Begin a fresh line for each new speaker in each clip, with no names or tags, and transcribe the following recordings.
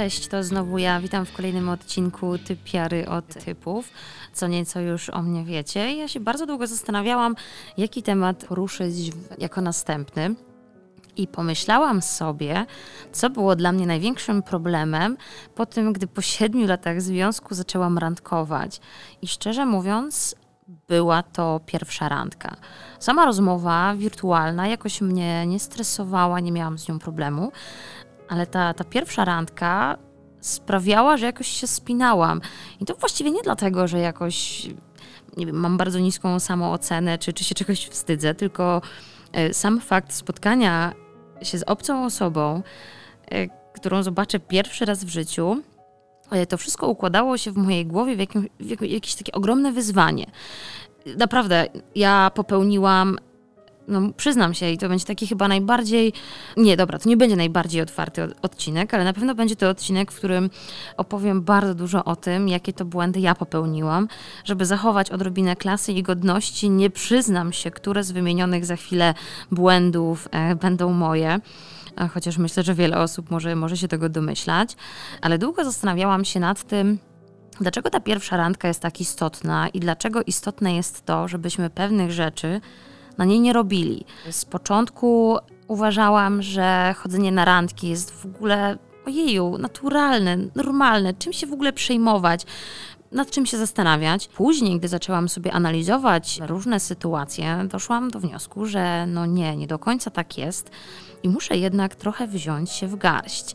Cześć, to znowu ja. Witam w kolejnym odcinku Typiary od typów. Co nieco już o mnie wiecie. Ja się bardzo długo zastanawiałam, jaki temat poruszyć jako następny. I pomyślałam sobie, co było dla mnie największym problemem po tym, gdy po siedmiu latach związku zaczęłam randkować. I szczerze mówiąc, była to pierwsza randka. Sama rozmowa wirtualna jakoś mnie nie stresowała, nie miałam z nią problemu, ale ta, ta pierwsza randka sprawiała, że jakoś się spinałam. I to właściwie nie dlatego, że jakoś nie wiem, mam bardzo niską samoocenę, czy, czy się czegoś wstydzę, tylko e, sam fakt spotkania się z obcą osobą, e, którą zobaczę pierwszy raz w życiu, e, to wszystko układało się w mojej głowie w, jakim, w jakieś takie ogromne wyzwanie. Naprawdę, ja popełniłam no przyznam się i to będzie taki chyba najbardziej, nie dobra, to nie będzie najbardziej otwarty odcinek, ale na pewno będzie to odcinek, w którym opowiem bardzo dużo o tym, jakie to błędy ja popełniłam, żeby zachować odrobinę klasy i godności. Nie przyznam się, które z wymienionych za chwilę błędów e, będą moje chociaż myślę, że wiele osób może, może się tego domyślać, ale długo zastanawiałam się nad tym, dlaczego ta pierwsza randka jest tak istotna i dlaczego istotne jest to, żebyśmy pewnych rzeczy na niej nie robili. Z początku uważałam, że chodzenie na randki jest w ogóle ojeju, naturalne, normalne, czym się w ogóle przejmować nad czym się zastanawiać. Później, gdy zaczęłam sobie analizować różne sytuacje, doszłam do wniosku, że no nie, nie do końca tak jest i muszę jednak trochę wziąć się w garść.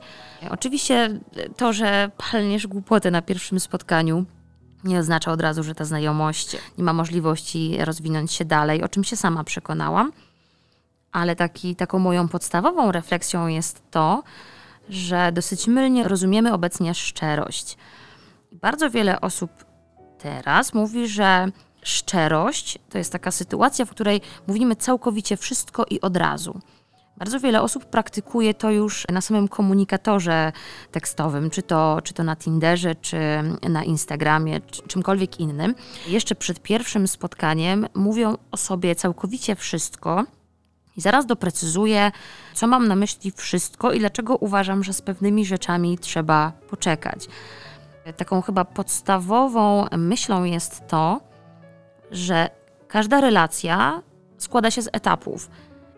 Oczywiście to, że palniesz głupotę na pierwszym spotkaniu, nie oznacza od razu, że ta znajomość nie ma możliwości rozwinąć się dalej, o czym się sama przekonałam. Ale taki, taką moją podstawową refleksją jest to, że dosyć mylnie rozumiemy obecnie szczerość. Bardzo wiele osób teraz mówi, że szczerość to jest taka sytuacja, w której mówimy całkowicie wszystko i od razu. Bardzo wiele osób praktykuje to już na samym komunikatorze tekstowym, czy to, czy to na Tinderze, czy na Instagramie, czy czymkolwiek innym. Jeszcze przed pierwszym spotkaniem mówią o sobie całkowicie wszystko. I zaraz doprecyzuję, co mam na myśli wszystko i dlaczego uważam, że z pewnymi rzeczami trzeba poczekać. Taką chyba podstawową myślą jest to, że każda relacja składa się z etapów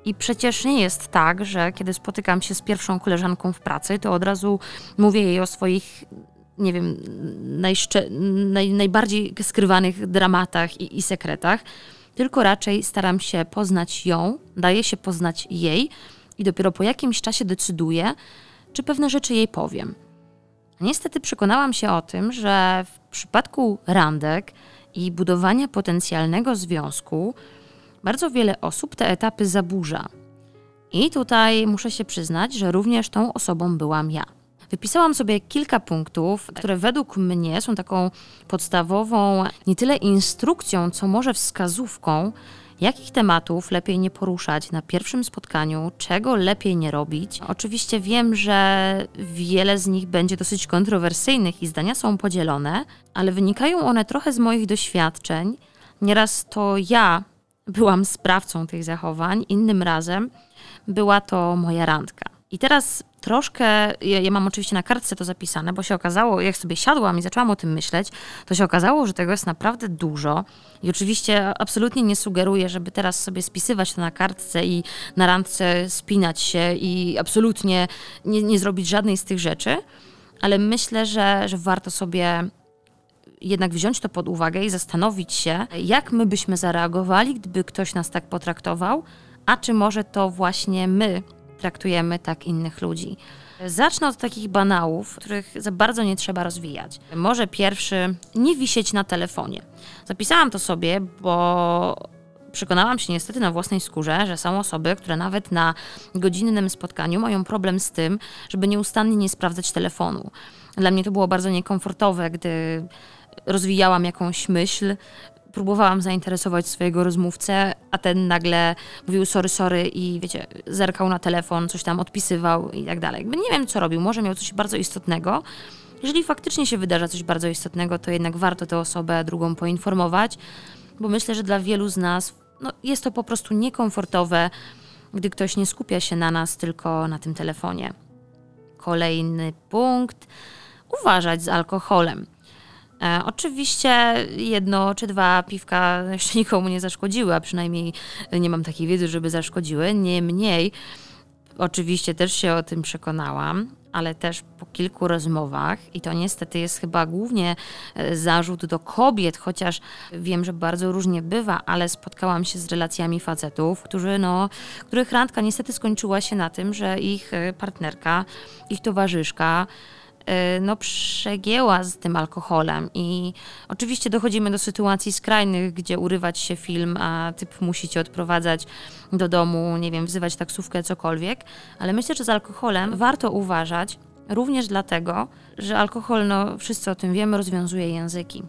i przecież nie jest tak, że kiedy spotykam się z pierwszą koleżanką w pracy, to od razu mówię jej o swoich nie wiem, najszcze, naj, najbardziej skrywanych dramatach i, i sekretach, tylko raczej staram się poznać ją, daję się poznać jej i dopiero po jakimś czasie decyduję, czy pewne rzeczy jej powiem. Niestety przekonałam się o tym, że w przypadku randek i budowania potencjalnego związku, bardzo wiele osób te etapy zaburza. I tutaj muszę się przyznać, że również tą osobą byłam ja. Wypisałam sobie kilka punktów, które według mnie są taką podstawową nie tyle instrukcją, co może wskazówką, jakich tematów lepiej nie poruszać na pierwszym spotkaniu, czego lepiej nie robić. Oczywiście wiem, że wiele z nich będzie dosyć kontrowersyjnych i zdania są podzielone, ale wynikają one trochę z moich doświadczeń. Nieraz to ja byłam sprawcą tych zachowań, innym razem była to moja randka. I teraz troszkę, ja, ja, mam oczywiście na kartce to zapisane, bo się okazało, jak sobie siadłam i zaczęłam o tym myśleć, to się okazało, że tego jest naprawdę dużo. I oczywiście absolutnie nie sugeruję, żeby teraz sobie spisywać to na kartce i na randce spinać się i absolutnie nie, nie zrobić żadnej z tych rzeczy, ale myślę, że, że warto sobie jednak wziąć to pod uwagę i zastanowić się, jak my byśmy zareagowali, gdyby ktoś nas tak potraktował, a czy może to właśnie my traktujemy tak innych ludzi. Zacznę od takich banałów, których za bardzo nie trzeba rozwijać. Może pierwszy, nie wisieć na telefonie. Zapisałam to sobie, bo przekonałam się niestety na własnej skórze, że są osoby, które nawet na godzinnym spotkaniu mają problem z tym, żeby nieustannie nie sprawdzać telefonu. Dla mnie to było bardzo niekomfortowe, gdy rozwijałam jakąś myśl, próbowałam zainteresować swojego rozmówcę, a ten nagle mówił sorry, sorry i wiecie, zerkał na telefon, coś tam odpisywał i tak dalej. Nie wiem, co robił, może miał coś bardzo istotnego. Jeżeli faktycznie się wydarza coś bardzo istotnego, to jednak warto tę osobę drugą poinformować, bo myślę, że dla wielu z nas no, jest to po prostu niekomfortowe, gdy ktoś nie skupia się na nas, tylko na tym telefonie. kolejny punkt. Uważać z alkoholem. E, oczywiście jedno czy dwa piwka jeszcze nikomu nie zaszkodziły, a przynajmniej nie mam takiej wiedzy, żeby zaszkodziły. Niemniej, oczywiście też się o tym przekonałam, ale też po kilku rozmowach, i to niestety jest chyba głównie e, zarzut do kobiet, chociaż wiem, że bardzo różnie bywa, ale spotkałam się z relacjami facetów, którzy, no, których randka niestety skończyła się na tym, że ich e, partnerka, ich towarzyszka, no, przegięła z tym alkoholem. I oczywiście dochodzimy do sytuacji skrajnych, gdzie urywać się film, a typ musi cię odprowadzać do domu, nie wiem, wzywać taksówkę, cokolwiek. Ale myślę, że z alkoholem warto uważać, również dlatego, że alkohol, no wszyscy o tym wiemy, rozwiązuje języki.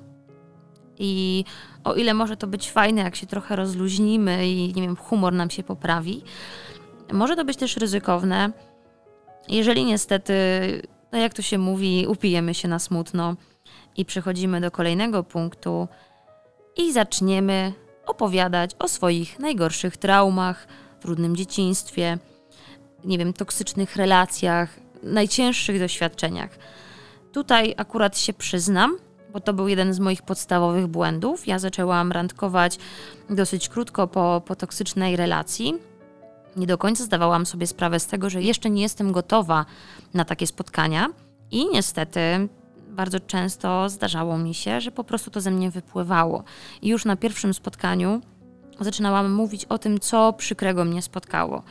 I o ile może to być fajne, jak się trochę rozluźnimy i nie wiem, humor nam się poprawi, może to być też ryzykowne, jeżeli niestety, no jak to się mówi, upijemy się na smutno i przechodzimy do kolejnego punktu i zaczniemy opowiadać o swoich najgorszych traumach, trudnym dzieciństwie, nie wiem, toksycznych relacjach, najcięższych doświadczeniach. Tutaj akurat się przyznam, bo to był jeden z moich podstawowych błędów. Ja zaczęłam randkować dosyć krótko po, po toksycznej relacji. Nie do końca zdawałam sobie sprawę z tego, że jeszcze nie jestem gotowa na takie spotkania i niestety bardzo często zdarzało mi się, że po prostu to ze mnie wypływało. I już na pierwszym spotkaniu zaczynałam mówić o tym, co przykrego mnie spotkało.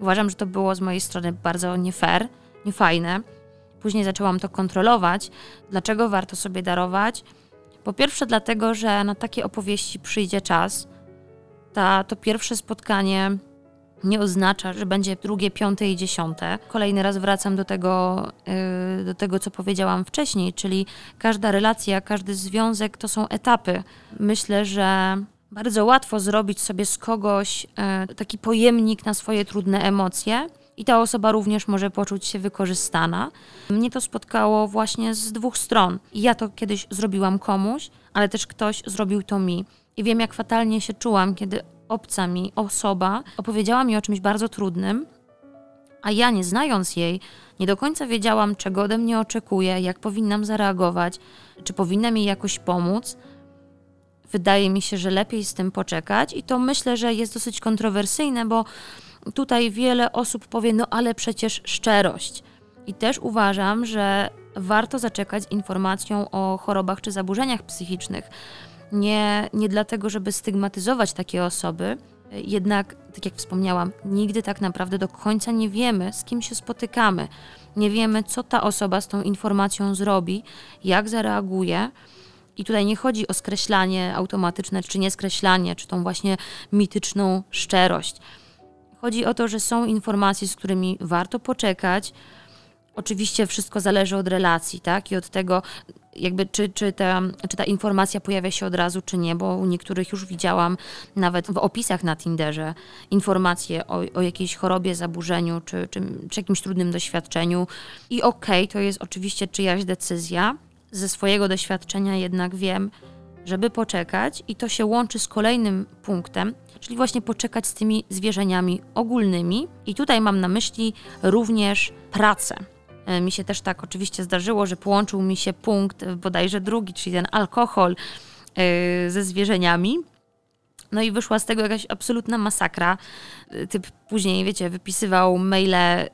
Uważam, że to było z mojej strony bardzo nie fair, niefajne. Później zaczęłam to kontrolować. Dlaczego warto sobie darować? Po pierwsze, dlatego, że na takie opowieści przyjdzie czas. Ta, to pierwsze spotkanie nie oznacza, że będzie drugie, piąte i dziesiąte. Kolejny raz wracam do tego, yy, do tego, co powiedziałam wcześniej, czyli każda relacja, każdy związek to są etapy. Myślę, że bardzo łatwo zrobić sobie z kogoś yy, taki pojemnik na swoje trudne emocje. I ta osoba również może poczuć się wykorzystana. Mnie to spotkało właśnie z dwóch stron. Ja to kiedyś zrobiłam komuś, ale też ktoś zrobił to mi. I wiem, jak fatalnie się czułam, kiedy obca mi osoba opowiedziała mi o czymś bardzo trudnym, a ja nie znając jej, nie do końca wiedziałam, czego ode mnie oczekuje, jak powinnam zareagować, czy powinnam jej jakoś pomóc. Wydaje mi się, że lepiej z tym poczekać, i to myślę, że jest dosyć kontrowersyjne, bo tutaj wiele osób powie, no ale przecież szczerość. I też uważam, że warto zaczekać informacją o chorobach czy zaburzeniach psychicznych nie, nie dlatego, żeby stygmatyzować takie osoby, jednak, tak jak wspomniałam, nigdy tak naprawdę do końca nie wiemy, z kim się spotykamy. Nie wiemy, co ta osoba z tą informacją zrobi, jak zareaguje. I tutaj nie chodzi o skreślanie automatyczne, czy nie skreślanie, czy tą właśnie mityczną szczerość. Chodzi o to, że są informacje, z którymi warto poczekać, Oczywiście wszystko zależy od relacji, tak? I od tego, jakby czy, czy, ta, czy ta informacja pojawia się od razu, czy nie, bo u niektórych już widziałam nawet w opisach na Tinderze informacje o, o jakiejś chorobie, zaburzeniu, czy, czy, czy jakimś trudnym doświadczeniu. I okej, okay, to jest oczywiście czyjaś decyzja. Ze swojego doświadczenia jednak wiem, żeby poczekać, i to się łączy z kolejnym punktem, czyli właśnie poczekać z tymi zwierzeniami ogólnymi. I tutaj mam na myśli również pracę mi się też tak oczywiście zdarzyło, że połączył mi się punkt bodajże drugi, czyli ten alkohol e, ze zwierzeniami. No i wyszła z tego jakaś absolutna masakra. E, typ później, wiecie, wypisywał maile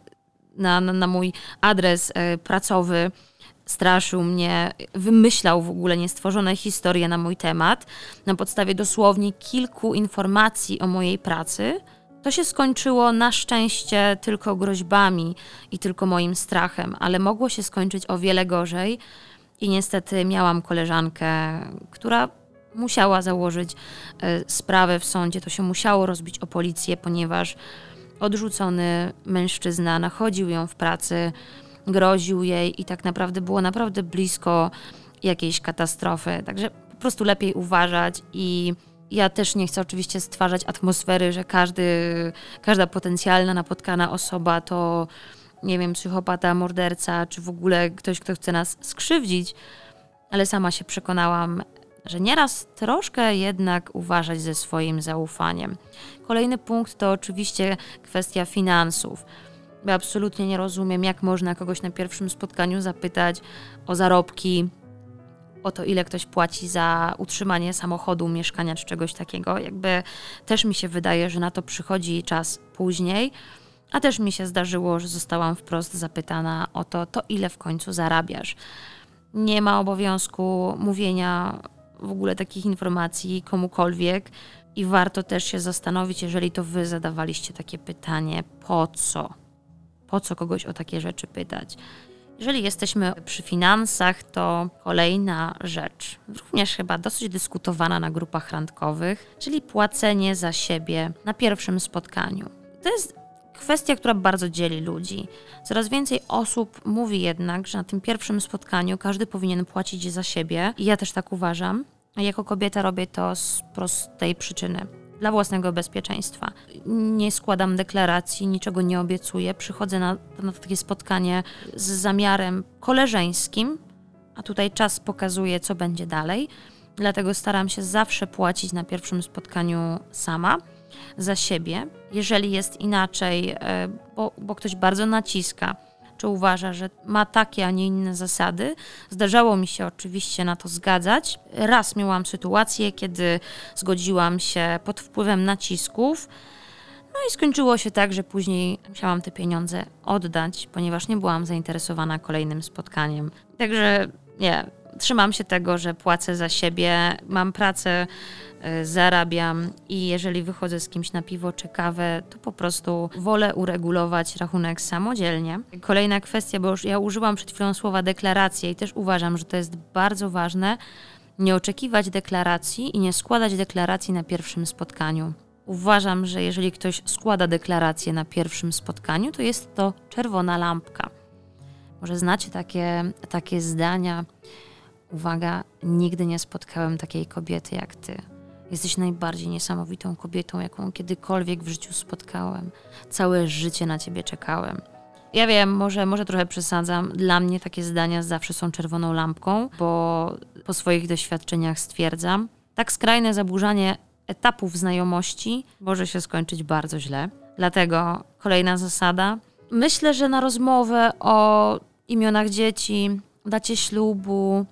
na, na, na mój adres pracowy, straszył mnie, wymyślał w ogóle niestworzone historie na mój temat na podstawie dosłownie kilku informacji o mojej pracy to się skończyło na szczęście tylko groźbami i tylko moim strachem, ale mogło się skończyć o wiele gorzej. I niestety miałam koleżankę, która musiała założyć e, sprawę w sądzie. To się musiało rozbić o policję, ponieważ odrzucony mężczyzna nachodził ją w pracy, groził jej i tak naprawdę było naprawdę blisko jakiejś katastrofy. Także po prostu lepiej uważać i ja też nie chcę oczywiście stwarzać atmosfery, że każdy, każda potencjalna napotkana osoba to, nie wiem, psychopata, morderca, czy w ogóle ktoś, kto chce nas skrzywdzić, ale sama się przekonałam, że nieraz troszkę jednak uważać ze swoim zaufaniem. Kolejny punkt to oczywiście kwestia finansów. Ja absolutnie nie rozumiem, jak można kogoś na pierwszym spotkaniu zapytać o zarobki, o to, ile ktoś płaci za utrzymanie samochodu, mieszkania czy czegoś takiego. Jakby też mi się wydaje, że na to przychodzi czas później. A też mi się zdarzyło, że zostałam wprost zapytana o to, to ile w końcu zarabiasz. Nie ma obowiązku mówienia w ogóle takich informacji komukolwiek i warto też się zastanowić, jeżeli to wy zadawaliście takie pytanie, po co? Po co kogoś o takie rzeczy pytać? Jeżeli jesteśmy przy finansach, to kolejna rzecz, również chyba dosyć dyskutowana na grupach randkowych, czyli płacenie za siebie na pierwszym spotkaniu. To jest kwestia, która bardzo dzieli ludzi. Coraz więcej osób mówi jednak, że na tym pierwszym spotkaniu każdy powinien płacić za siebie, i ja też tak uważam. Jako kobieta robię to z prostej przyczyny dla własnego bezpieczeństwa. Nie składam deklaracji, niczego nie obiecuję. Przychodzę na, na takie spotkanie z zamiarem koleżeńskim, a tutaj czas pokazuje, co będzie dalej. Dlatego staram się zawsze płacić na pierwszym spotkaniu sama za siebie. Jeżeli jest inaczej, e, bo, bo ktoś bardzo naciska, czy uważa, że ma takie, a nie inne zasady. Zdarzało mi się oczywiście na to zgadzać. Raz miałam sytuację, kiedy zgodziłam się pod wpływem nacisków. No i skończyło się tak, że później musiałam te pieniądze oddać, ponieważ nie byłam zainteresowana kolejnym spotkaniem. Także nie, trzymam się tego, że płacę za siebie, mam pracę E, zarabiam i jeżeli wychodzę z kimś na piwo czy kawę, to po prostu wolę uregulować rachunek samodzielnie. Kolejna kwestia, bo już ja użyłam przed chwilą słowa deklaracja i też uważam, że to jest bardzo ważne, nie oczekiwać deklaracji i nie składać deklaracji na pierwszym spotkaniu. Uważam, że jeżeli ktoś składa deklarację na pierwszym spotkaniu, to jest to czerwona lampka. Może znacie takie, takie zdania. Uwaga, nigdy nie spotkałem takiej kobiety jak ty Jesteś najbardziej niesamowitą kobietą, jaką kiedykolwiek w życiu spotkałem. Całe życie na ciebie czekałem. Ja wiem, może, może trochę przesadzam. Dla mnie takie zdania zawsze są czerwoną lampką, bo po swoich doświadczeniach stwierdzam, tak skrajne zaburzanie etapów znajomości może się skończyć bardzo źle. Dlatego kolejna zasada. Myślę, że na rozmowę o imionach dzieci, dacie ślubu,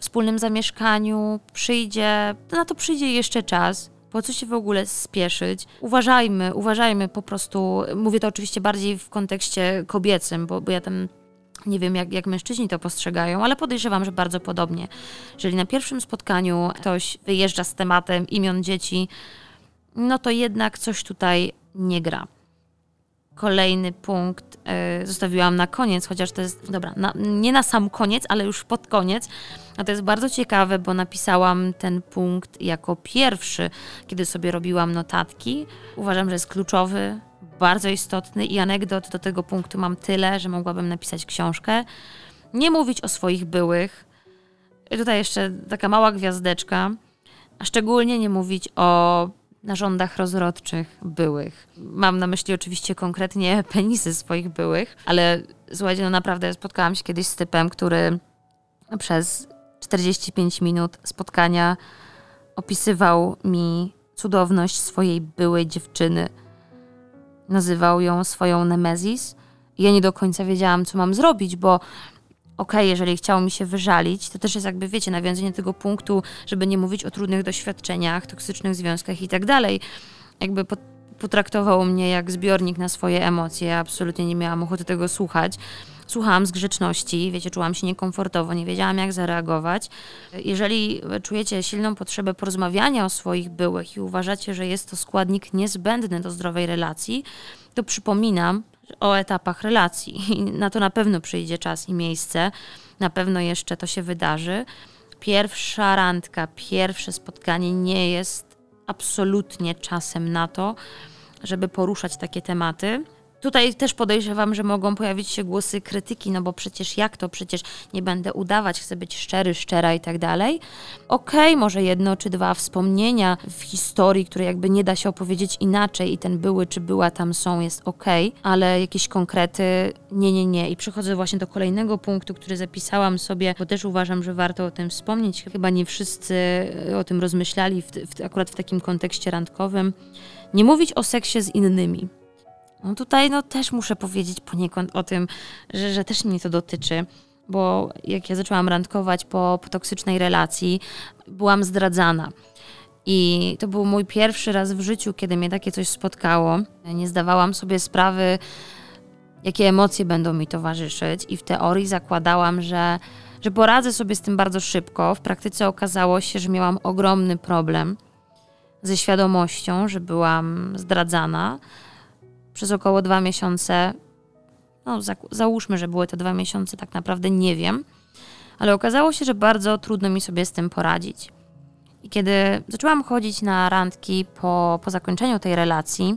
wspólnym zamieszkaniu przyjdzie, na to przyjdzie jeszcze czas. Po co się w ogóle spieszyć? Uważajmy, uważajmy po prostu. Mówię to oczywiście bardziej w kontekście kobiecym, bo, bo ja tam nie wiem, jak, jak mężczyźni to postrzegają, ale podejrzewam, że bardzo podobnie. Jeżeli na pierwszym spotkaniu ktoś wyjeżdża z tematem imion dzieci, no to jednak coś tutaj nie gra kolejny punkt y, zostawiłam na koniec, chociaż to jest, dobra, na, nie na sam koniec, ale już pod koniec. A to jest bardzo ciekawe, bo napisałam ten punkt jako pierwszy, kiedy sobie robiłam notatki. Uważam, że jest kluczowy, bardzo istotny i anegdot do tego punktu mam tyle, że mogłabym napisać książkę. Nie mówić o swoich byłych. I tutaj jeszcze taka mała gwiazdeczka. A szczególnie nie mówić o narządach rozrodczych byłych. Mam na myśli oczywiście konkretnie penisy swoich byłych, ale słuchajcie, no naprawdę spotkałam się kiedyś z typem, który przez 45 minut spotkania opisywał mi cudowność swojej byłej dziewczyny. Nazywał ją swoją Nemezis. Ja nie do końca wiedziałam, co mam zrobić, bo okej, okay, jeżeli chciało mi się wyżalić, to też jest jakby, wiecie, nawiązanie tego punktu, żeby nie mówić o trudnych doświadczeniach, toksycznych związkach i tak dalej. Jakby potraktował mnie jak zbiornik na swoje emocje. Ja absolutnie nie miałam ochoty tego słuchać. Słuchałam z grzeczności, wiecie, czułam się niekomfortowo, nie wiedziałam jak zareagować. Jeżeli czujecie silną potrzebę porozmawiania o swoich byłych i uważacie, że jest to składnik niezbędny do zdrowej relacji, to przypominam, o etapach relacji. I na to na pewno przyjdzie czas i miejsce, na pewno jeszcze to się wydarzy. Pierwsza randka, pierwsze spotkanie nie jest absolutnie czasem na to, żeby poruszać takie tematy. Tutaj też podejrzewam, że mogą pojawić się głosy krytyki, no bo przecież jak to, przecież nie będę udawać, chcę być szczery, szczera i tak dalej. Okej, okay, może jedno czy dwa wspomnienia w historii, które jakby nie da się opowiedzieć inaczej i ten były czy była tam są, jest okej, okay, ale jakieś konkrety nie, nie, nie. I przechodzę właśnie do kolejnego punktu, który zapisałam sobie, bo też uważam, że warto o tym wspomnieć. Chyba nie wszyscy o tym rozmyślali, w, w, akurat w takim kontekście randkowym. Nie mówić o seksie z innymi No tutaj no, też muszę powiedzieć poniekąd o tym, że, że też mnie to dotyczy, bo jak ja zaczęłam randkować po, po toksycznej relacji, byłam zdradzana. I to był mój pierwszy raz w życiu, kiedy mnie takie coś spotkało. Nie zdawałam sobie sprawy, jakie emocje będą mi towarzyszyć, i w teorii zakładałam, że, że poradzę sobie z tym bardzo szybko. W praktyce okazało się, że miałam ogromny problem ze świadomością, że byłam zdradzana przez około dwa miesiące. No, załóżmy, że były to dwa miesiące, tak naprawdę nie wiem, ale okazało się, że bardzo trudno mi sobie z tym poradzić. I kiedy zaczęłam chodzić na randki po, po zakończeniu tej relacji,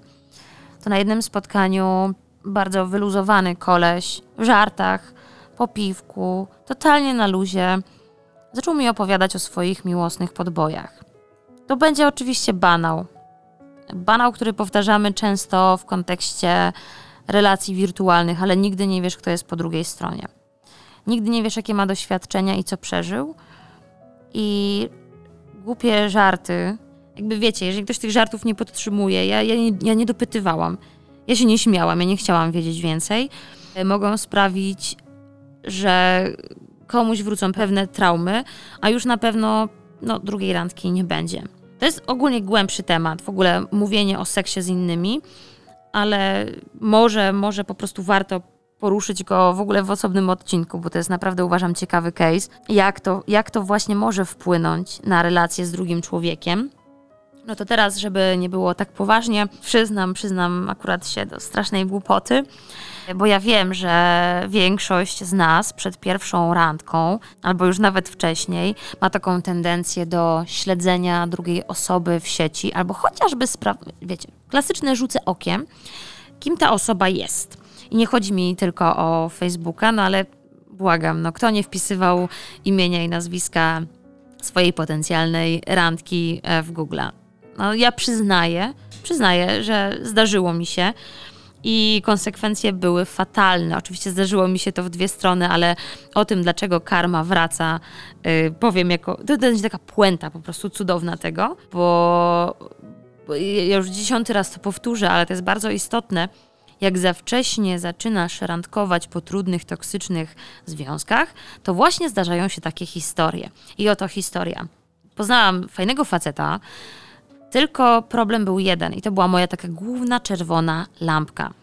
to na jednym spotkaniu bardzo wyluzowany koleś w żartach, po piwku, totalnie na luzie, zaczął mi opowiadać o swoich miłosnych podbojach. To będzie oczywiście banał. Banał, który powtarzamy często w kontekście relacji wirtualnych, ale nigdy nie wiesz, kto jest po drugiej stronie. Nigdy nie wiesz, jakie ma doświadczenia i co przeżył. I głupie żarty, jakby wiecie, jeżeli ktoś tych żartów nie podtrzymuje, ja, ja, ja nie dopytywałam, ja się nie śmiałam, ja nie chciałam wiedzieć więcej, mogą sprawić, że komuś wrócą pewne traumy, a już na pewno no, drugiej randki nie będzie. To jest ogólnie głębszy temat, w ogóle mówienie o seksie z innymi, ale może, może po prostu warto poruszyć go w ogóle w osobnym odcinku, bo to jest naprawdę uważam ciekawy case, jak to, jak to właśnie może wpłynąć na relację z drugim człowiekiem. No to teraz, żeby nie było tak poważnie, przyznam, przyznam akurat się do strasznej głupoty, bo ja wiem, że większość z nas przed pierwszą randką, albo już nawet wcześniej, ma taką tendencję do śledzenia drugiej osoby w sieci, albo chociażby spraw, wiecie, klasyczne rzucę okiem, kim ta osoba jest. I nie chodzi mi tylko o Facebooka, no ale błagam, no kto nie wpisywał imienia i nazwiska swojej potencjalnej randki e, w Google. No ja przyznaję, przyznaję, że zdarzyło mi się i konsekwencje były fatalne. Oczywiście zdarzyło mi się to w dwie strony, ale o tym, dlaczego karma wraca, yy, powiem jako. To będzie taka puenta po prostu cudowna tego, bo, ja już dziesiąty raz to powtórzę, ale to jest bardzo istotne jak za wcześnie zaczynasz randkować po trudnych, toksycznych związkach, to właśnie zdarzają się takie historie. I oto historia. Poznałam fajnego faceta, tylko problem był jeden i to była moja taka główna czerwona lampka.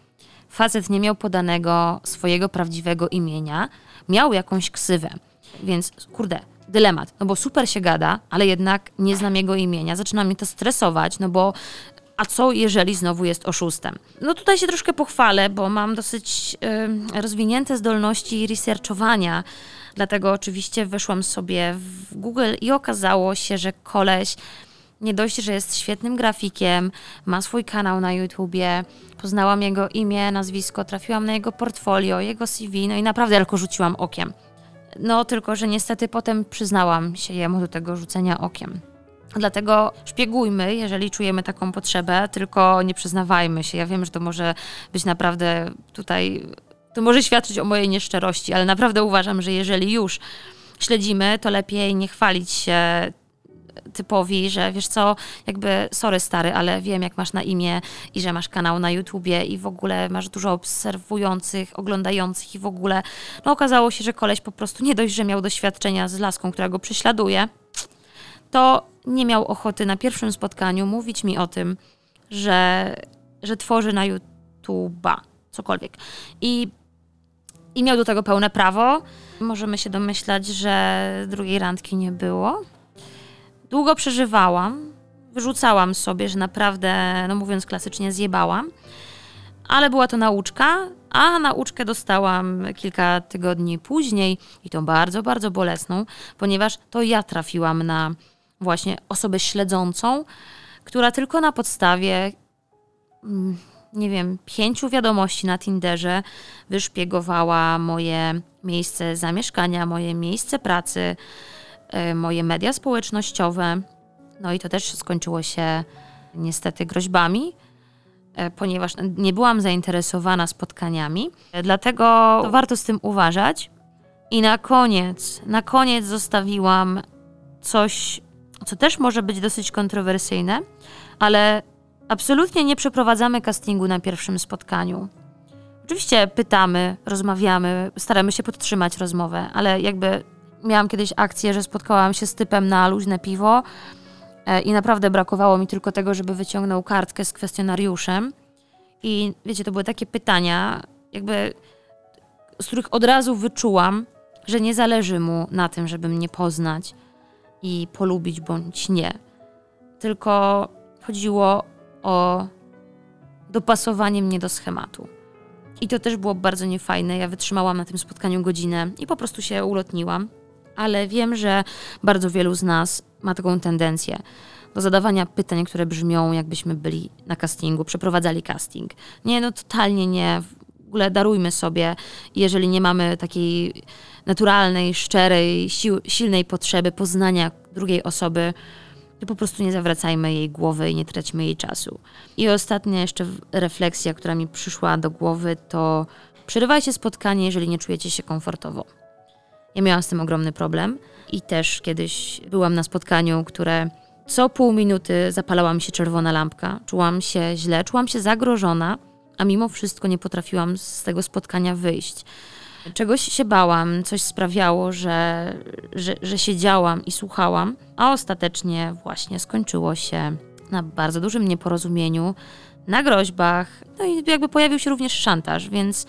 Facet nie miał podanego swojego prawdziwego imienia, miał jakąś ksywę. Więc kurde, dylemat, no bo super się gada, ale jednak nie znam jego imienia. Zaczyna mnie to stresować, no bo a co jeżeli znowu jest oszustem? No tutaj się troszkę pochwalę, bo mam dosyć rozwinięte zdolności researchowania, dlatego oczywiście weszłam sobie w Google i okazało się, że koleś nie dość, że jest świetnym grafikiem, ma swój kanał na YouTubie, poznałam jego imię, nazwisko, trafiłam na jego portfolio, jego CV, no i naprawdę tylko rzuciłam okiem. No tylko, że niestety potem przyznałam się jemu do tego rzucenia okiem. Dlatego szpiegujmy, jeżeli czujemy taką potrzebę, tylko nie przyznawajmy się. Ja wiem, że to może być naprawdę tutaj, to może świadczyć o mojej nieszczerości, ale naprawdę uważam, że jeżeli już śledzimy, to lepiej nie chwalić się typowi, że wiesz co, jakby sorry stary, ale wiem jak masz na imię i że masz kanał na YouTubie i w ogóle masz dużo obserwujących, oglądających i w ogóle, no okazało się, że koleś po prostu nie dość, że miał doświadczenia z laską, która go prześladuje, to nie miał ochoty na pierwszym spotkaniu mówić mi o tym, że, że tworzy na YouTube'a cokolwiek. I, I miał do tego pełne prawo. Możemy się domyślać, że drugiej randki nie było. Długo przeżywałam, wyrzucałam sobie, że naprawdę, no mówiąc klasycznie, zjebałam. Ale była to nauczka, a nauczkę dostałam kilka tygodni później i to bardzo, bardzo bolesną, ponieważ to ja trafiłam na właśnie osobę śledzącą, która tylko na podstawie, mm, nie wiem, pięciu wiadomości na Tinderze wyszpiegowała moje miejsce zamieszkania, moje miejsce pracy, moje media społecznościowe. No i to też skończyło się niestety groźbami, e, ponieważ nie byłam zainteresowana spotkaniami. Dlatego warto z tym uważać. I na koniec, na koniec zostawiłam coś co też może być dosyć kontrowersyjne, ale, absolutnie nie przeprowadzamy castingu na pierwszym spotkaniu. Oczywiście pytamy, rozmawiamy, staramy się podtrzymać rozmowę, ale jakby miałam kiedyś akcję, że spotkałam się z typem na luźne piwo e, i naprawdę brakowało mi tylko tego, żeby wyciągnął kartkę z kwestionariuszem. I wiecie, to były takie pytania, jakby z których od razu wyczułam, że nie zależy mu na tym, żeby mnie poznać i polubić bądź nie. Tylko chodziło o dopasowanie mnie do schematu. I to też było bardzo niefajne. Ja wytrzymałam na tym spotkaniu godzinę i po prostu się ulotniłam. Ale wiem, że bardzo wielu z nas ma taką tendencję do zadawania pytań, które brzmią, jakbyśmy byli na castingu, przeprowadzali casting. Nie, no totalnie nie. W ogóle darujmy sobie, jeżeli nie mamy takiej naturalnej, szczerej, sił, silnej potrzeby poznania drugiej osoby, to po prostu nie zawracajmy jej głowy i nie traćmy jej czasu. I ostatnia jeszcze refleksja, która mi przyszła do głowy, to przerywajcie spotkanie, jeżeli nie czujecie się komfortowo. Ja miałam z tym ogromny problem i też kiedyś byłam na spotkaniu, które co pół minuty zapalała mi się czerwona lampka. Czułam się źle, czułam się zagrożona, a mimo wszystko nie potrafiłam z tego spotkania wyjść. Czegoś się bałam, coś sprawiało, że, że, że siedziałam i słuchałam, a ostatecznie właśnie skończyło się na bardzo dużym nieporozumieniu, na groźbach, no i jakby pojawił się również szantaż, więc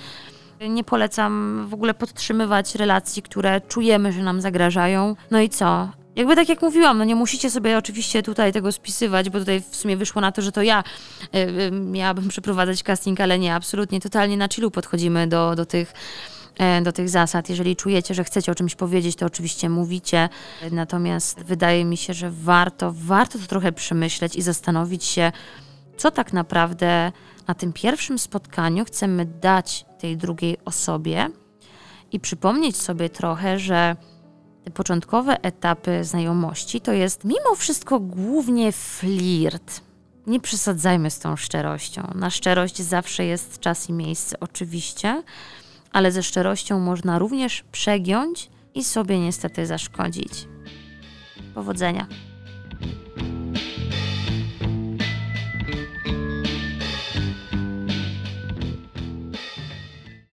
nie polecam w ogóle podtrzymywać relacji, które czujemy, że nam zagrażają. No i co? Jakby tak jak mówiłam, no nie musicie sobie oczywiście tutaj tego spisywać, bo tutaj w sumie wyszło na to, że to ja y, miałabym przeprowadzać casting, ale nie, absolutnie, totalnie na chillu podchodzimy do, do tych E, do tych zasad. Jeżeli czujecie, że chcecie o czymś powiedzieć, to oczywiście mówicie. Natomiast wydaje mi się, że warto, warto to trochę przemyśleć i zastanowić się, co tak naprawdę na tym pierwszym spotkaniu chcemy dać tej drugiej osobie i przypomnieć sobie trochę, że te początkowe etapy znajomości to jest mimo wszystko głównie flirt. Nie przesadzajmy z tą szczerością. Na szczerość zawsze jest czas i miejsce, oczywiście, ale ze szczerością można również przegiąć i sobie niestety zaszkodzić. Powodzenia.